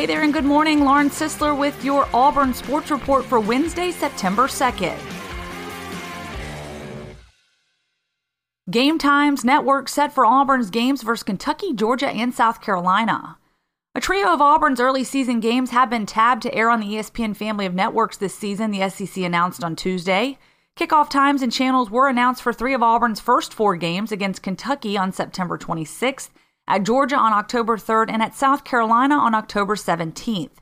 Hey there, and good morning. Lauren Sisler with your Auburn Sports Report for Wednesday, September 2nd. Game Times Network set for Auburn's games versus Kentucky, Georgia, and South Carolina. A trio of Auburn's early season games have been tabbed to air on the ESPN family of networks this season, the SEC announced on Tuesday. Kickoff times and channels were announced for three of Auburn's first four games against Kentucky on September 26th, at Georgia on October 3rd, and at South Carolina on October 17th.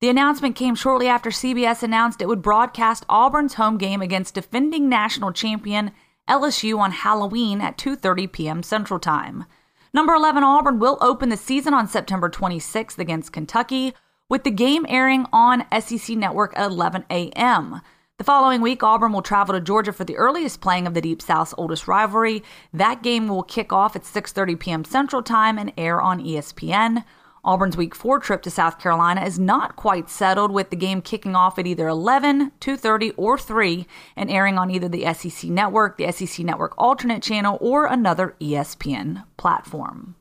The announcement came shortly after CBS announced it would broadcast Auburn's home game against defending national champion LSU on Halloween at 2:30 p.m. Central Time. Number 11 Auburn will open the season on September 26th against Kentucky, with the game airing on SEC Network at 11 a.m. The following week, Auburn will travel to Georgia for the earliest playing of the Deep South's oldest rivalry. That game will kick off at 6:30 p.m. Central Time and air on ESPN. Auburn's Week 4 trip to South Carolina is not quite settled, with the game kicking off at either 11, 2.30, or 3, and airing on either the SEC Network, the SEC Network alternate channel, or another ESPN platform.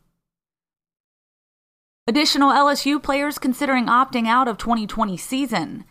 Additional LSU players considering opting out of 2020 season.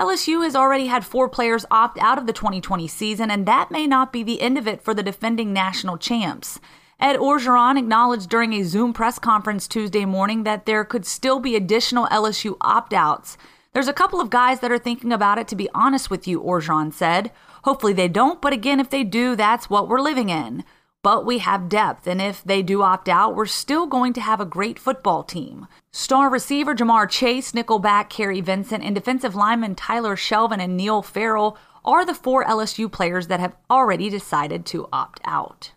LSU has already had four players opt out of the 2020 season, and that may not be the end of it for the defending national champs. Ed Orgeron acknowledged during a Zoom press conference Tuesday morning that there could still be additional LSU opt outs. There's a couple of guys that are thinking about it, to be honest with you, Orgeron said. Hopefully they don't, but again, if they do, that's what we're living in. But we have depth, and if they do opt out, we're still going to have a great football team. Star receiver Ja'Marr Chase, nickelback Kary Vincent, and defensive lineman Tyler Shelvin and Neil Farrell are the four LSU players that have already decided to opt out.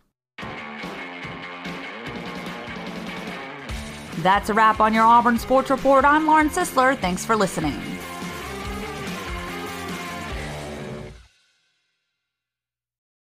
That's a wrap on your Auburn Sports Report. I'm Lauren Sisler. Thanks for listening.